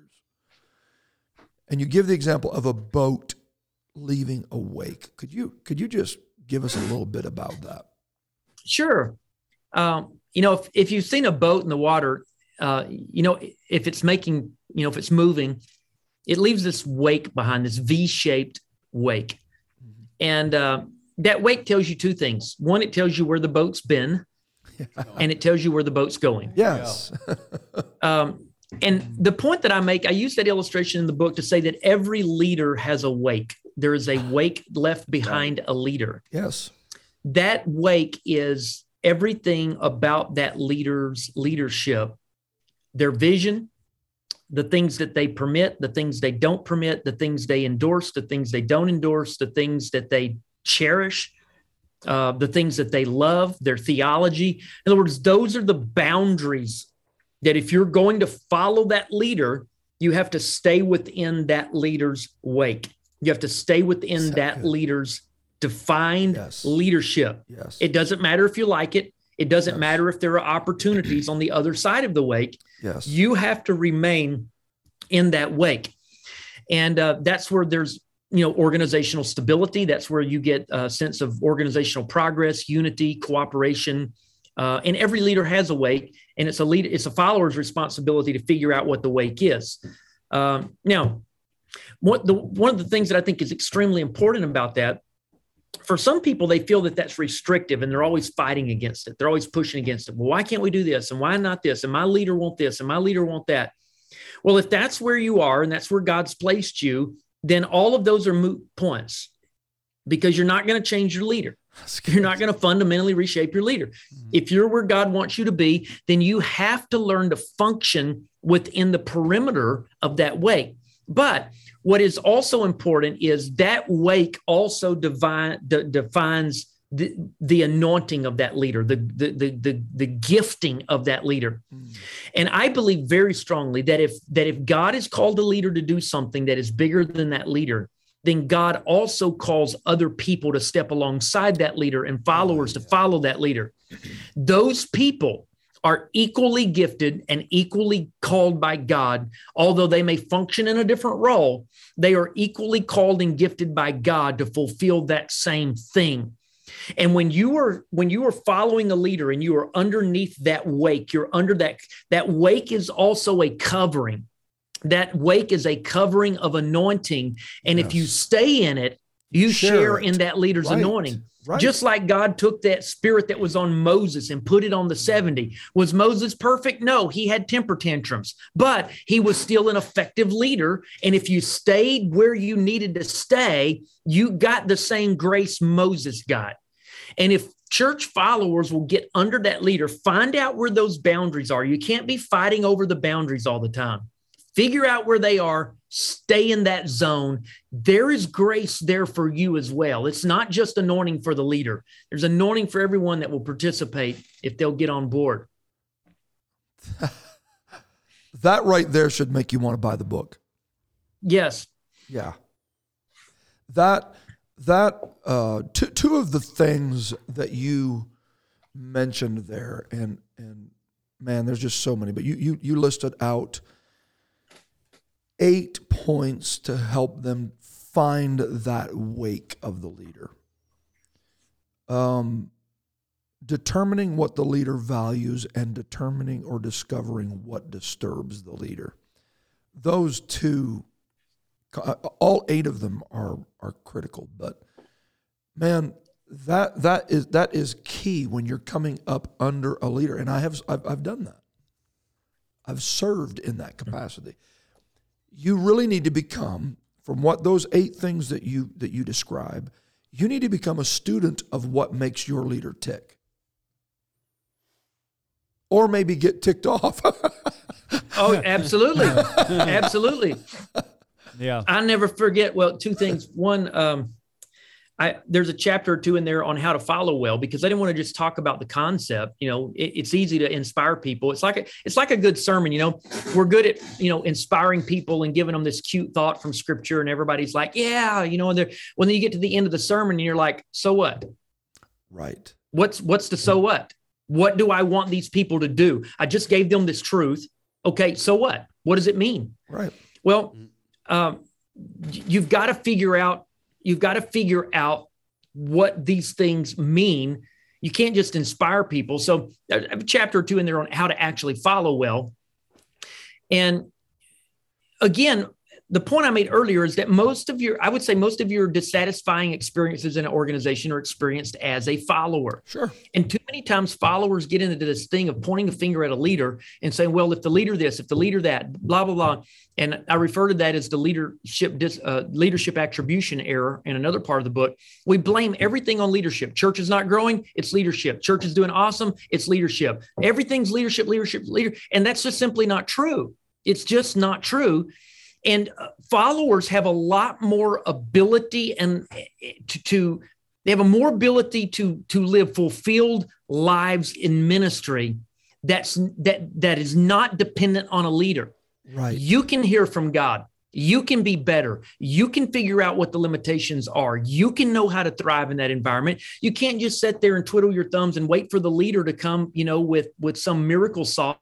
and you give the example of a boat leaving a wake. Could you could you just give us a little bit about that? sure um, you know if, if you've seen a boat in the water uh, you know if it's making you know if it's moving it leaves this wake behind this v-shaped wake and uh, that wake tells you two things one it tells you where the boat's been and it tells you where the boat's going Yes. um, and the point that I make, I use that illustration in the book to say that every leader has a wake. There is a wake left behind a leader. yes. That wake is everything about that leader's leadership, their vision, the things that they permit, the things they don't permit, the things they endorse, the things they don't endorse, the things that they cherish, uh, the things that they love, their theology. In other words, those are the boundaries that if you're going to follow that leader, you have to stay within that leader's wake. You have to stay within So that good. leader's defined Yes. leadership. Yes. It doesn't matter if you like it. It doesn't Yes. matter if there are opportunities on the other side of the wake. yes. You have to remain in that wake. And uh, that's where there's you know organizational stability. That's where you get a sense of organizational progress unity cooperation uh, and every leader has a wake and it's a leader it's a follower's responsibility to figure out what the wake is. Um, now what the one of the things that i think is extremely important about that for some people they feel that that's restrictive and they're always fighting against it. They're always pushing against it. Well why can't we do this? And why not this? And my leader want this? And my leader want that? Well if that's where you are and that's where god's placed you then all of those are moot points because you're not going to change your leader you're not going to fundamentally reshape your leader. Hmm. If you're where God wants you to be, then you have to learn to function within the perimeter of that wake. But what is also important is that wake also divine, de- defines the, the anointing of that leader, the, the, the, the, the gifting of that leader. Hmm. And I believe very strongly that if that if God has called a leader to do something that is bigger than that leader, then God also calls other people to step alongside that leader and followers to follow that leader. Those people are equally gifted and equally called by God, although they may function in a different role, they are equally called and gifted by God to fulfill that same thing. And when you are when you are following a leader and you are underneath that wake, you're under that that wake is also a covering. That wake is a covering of anointing. And if you stay in it, you Share share in that leader's Right. anointing. Right. Just like God took that spirit that was on Moses and put it on the 70. Was Moses perfect? No, he had temper tantrums, but he was still an effective leader. And if you stayed where you needed to stay, you got the same grace Moses got. And if church followers will get under that leader, find out where those boundaries are. You can't be fighting over the boundaries all the time. Figure out where they are, stay in that zone. There is grace there for you as well. It's not just anointing for the leader, there's anointing for everyone that will participate if they'll get on board. That right there should make you want to buy the book. Yes. Yeah. That that uh, two two of the things that you mentioned there, and and man, there's just so many. But you you you listed out eight points to help them find that wake of the leader. Um, determining what the leader values and determining or discovering what disturbs the leader. Those two all eight of them are are critical but man that that is that is key when you're coming up under a leader and i have i've, I've done that i've served in that capacity you really need to become from what those eight things that you that you describe you need to become a student of what makes your leader tick or maybe get ticked off Oh, absolutely. absolutely. Yeah. I never forget. Well, two things. One, um, I, there's a chapter or two in there on how to follow well because I didn't want to just talk about the concept. You know, it, it's easy to inspire people. It's like a, it's like a good sermon. You know, we're good at you know inspiring people and giving them this cute thought from Scripture, and everybody's like, yeah, you know. And they're, when you get to the end of the sermon, and you're like, so what? right What's what's the so what? What do I want these people to do? I just gave them this truth. Okay, so what? What does it mean? right Well, um, you've got to figure out. You've got to figure out what these things mean. You can't just inspire people. So, I have a chapter or two in there on how to actually follow well. And again, the point I made earlier is that most of your, I would say, most of your dissatisfying experiences in an organization are experienced as a follower. sure And too many times followers get into this thing of pointing a finger at a leader and saying, well, if the leader this, if the leader that, blah, blah, blah. And I refer to that as the leadership dis, uh, leadership attribution error in another part of the book. We blame everything on leadership. Church is not growing, it's leadership. Church is doing awesome, it's leadership. Everything's leadership, leadership, leader. And that's just simply not true. It's just not true. And uh, followers have a lot more ability and uh, to, to they have a more ability to to live fulfilled lives in ministry that's that that is not dependent on a leader. Right. You can hear from god. You can be better. You can figure out what the limitations are. You can know how to thrive in that environment. You can't just sit there and twiddle your thumbs and wait for the leader to come you know with with some miracle sauce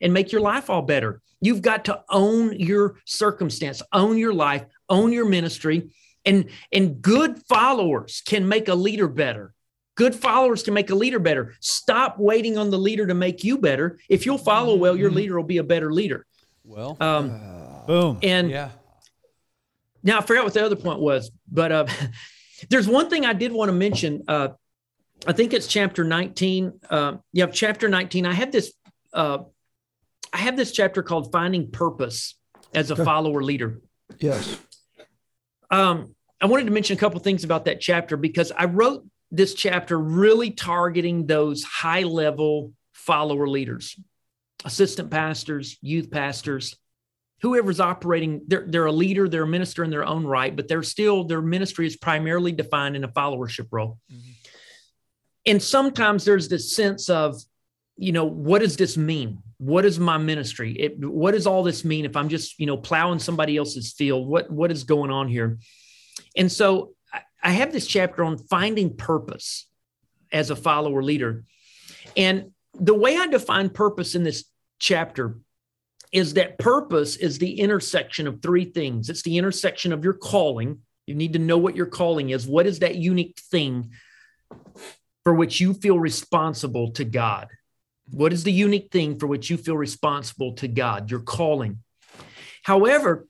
and make your life all better you've got to own your circumstance own your life own your ministry and and good followers can make a leader better good followers can make a leader better stop waiting on the leader to make you better if you'll follow well your leader will be a better leader Well, um, Boom. and yeah. now I forgot what the other point was, but uh, there's one thing I did want to mention. Uh, I think it's chapter 19. Uh, yeah, chapter 19. I have this. Uh, I have this chapter called "Finding Purpose as a Follower Leader." yes Um, I wanted to mention a couple things about that chapter because I wrote this chapter really targeting those high level follower leaders, assistant pastors, youth pastors, whoever's operating. They're, they're a leader, they're a minister in their own right, but they're still, their ministry is primarily defined in a followership role. And sometimes there's this sense of, you know, what does this mean? What is my ministry? It, what does all this mean if I'm just, you know, plowing somebody else's field? What what is going on here? And so I- I have this chapter on finding purpose as a follower leader. And the way I define purpose in this chapter is that purpose is the intersection of three things. It's the intersection of your calling. You need to know what your calling is. What is that unique thing for which you feel responsible to God? What is the unique thing for which you feel responsible to God? Your calling. However,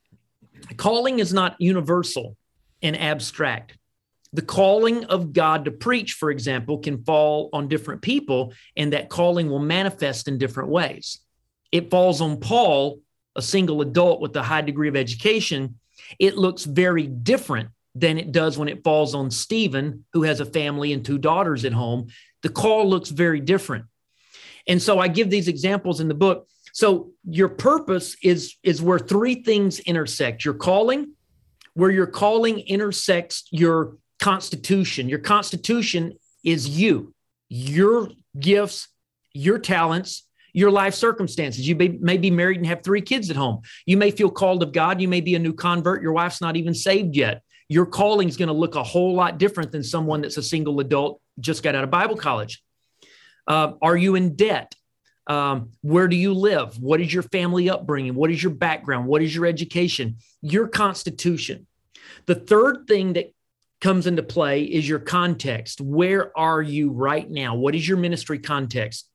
calling is not universal and abstract. The calling of God to preach, for example, can fall on different people, and that calling will manifest in different ways. It falls on Paul, a single adult with a high degree of education. It looks very different than it does when it falls on Stephen, who has a family and two daughters at home. The call looks very different. And so I give these examples in the book. So your purpose is is where three things intersect. Your calling, where your calling intersects your constitution. Your constitution is you, your gifts, your talents, your life circumstances. You may, may be married and have three kids at home. You may feel called of God. You may be a new convert. Your wife's not even saved yet. Your calling is going to look a whole lot different than someone that's a single adult just got out of Bible college. Uh, are you in debt? Um, where do you live? What is your family upbringing? What is your background? What is your education? Your constitution. The third thing that comes into play is your context. Where are you right now? What is your ministry context?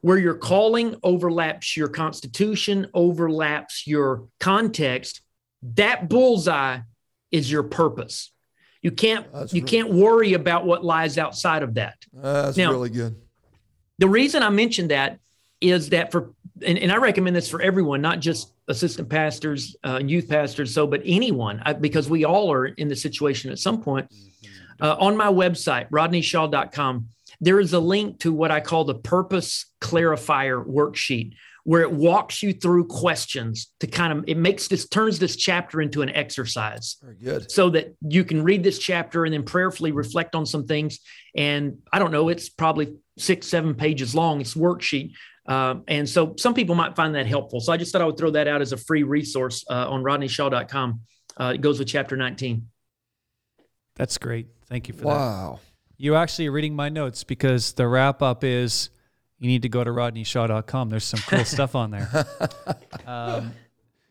Where your calling overlaps your constitution, overlaps your context, that bullseye is your purpose. You can't That's you re- can't worry about what lies outside of that. That's Now- really good. The reason I mentioned that is that for, and, and I recommend this for everyone, not just assistant pastors, uh, youth pastors, so, but anyone, I, because we all are in the situation at some point. Uh, on my website, rodneyshaw.com, there is a link to what I call the purpose clarifier worksheet, where it walks you through questions to kind of, it makes this, turns this chapter into an exercise Very good. so that you can read this chapter and then prayerfully reflect on some things. And I don't know, it's probably six, seven pages long. It's worksheet. Um, and so some people might find that helpful. So I just thought I would throw that out as a free resource uh, on rodneyshaw.com. Uh, it goes with chapter 19. That's great. Thank you for that. Wow. You actually are reading my notes because the wrap up is you need to go to rodneyshaw.com. There's some cool stuff on there. Um,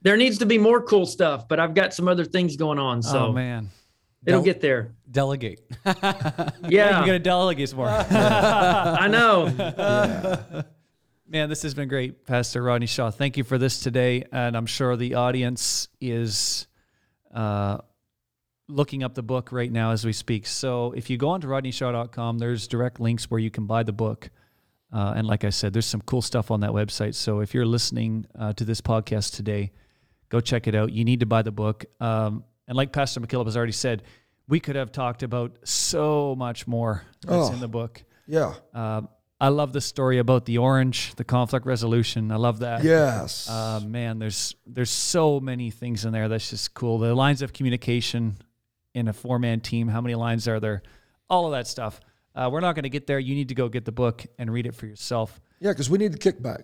There needs to be more cool stuff, but I've got some other things going on. So oh, man. it'll Del- get there. Delegate. Yeah. Yeah, You going to delegate more. I know. Man, this has been great, Pastor Rodney Shaw. Thank you for this today. And I'm sure the audience is uh, looking up the book right now as we speak. So if you go on onto rodneyshaw.com, there's direct links where you can buy the book. Uh, and like I said, there's some cool stuff on that website. So if you're listening uh, to this podcast today, go check it out. You need to buy the book. Um, and like Pastor McKillop has already said, we could have talked about so much more that's Oh. in the book. Yeah. Um, I love the story about the orange, the conflict resolution. I love that. Yes. Uh, man, there's there's so many things in there that's just cool. The lines of communication in a four man team. How many lines are there? All of that stuff. Uh, we're not going to get there. You need to go get the book and read it for yourself. yeah, because we need the kickback.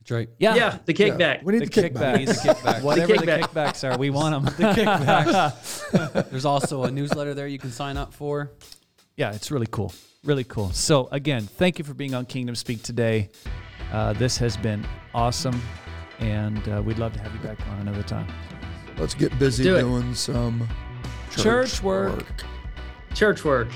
That's right. Yeah, Yeah, the Yeah, kickback. We need the the, kickback. kickbacks. The kickback. Whatever the, kickback. kickbacks are, we want them. The kickbacks. There's also a newsletter there you can sign up for. yeah, it's really cool. Really cool. So, again, thank you for being on Kingdom Speak today. Uh, this has been awesome, and uh, we'd love to have you back on another time. Let's get busy Do it. doing some Church work. Church work.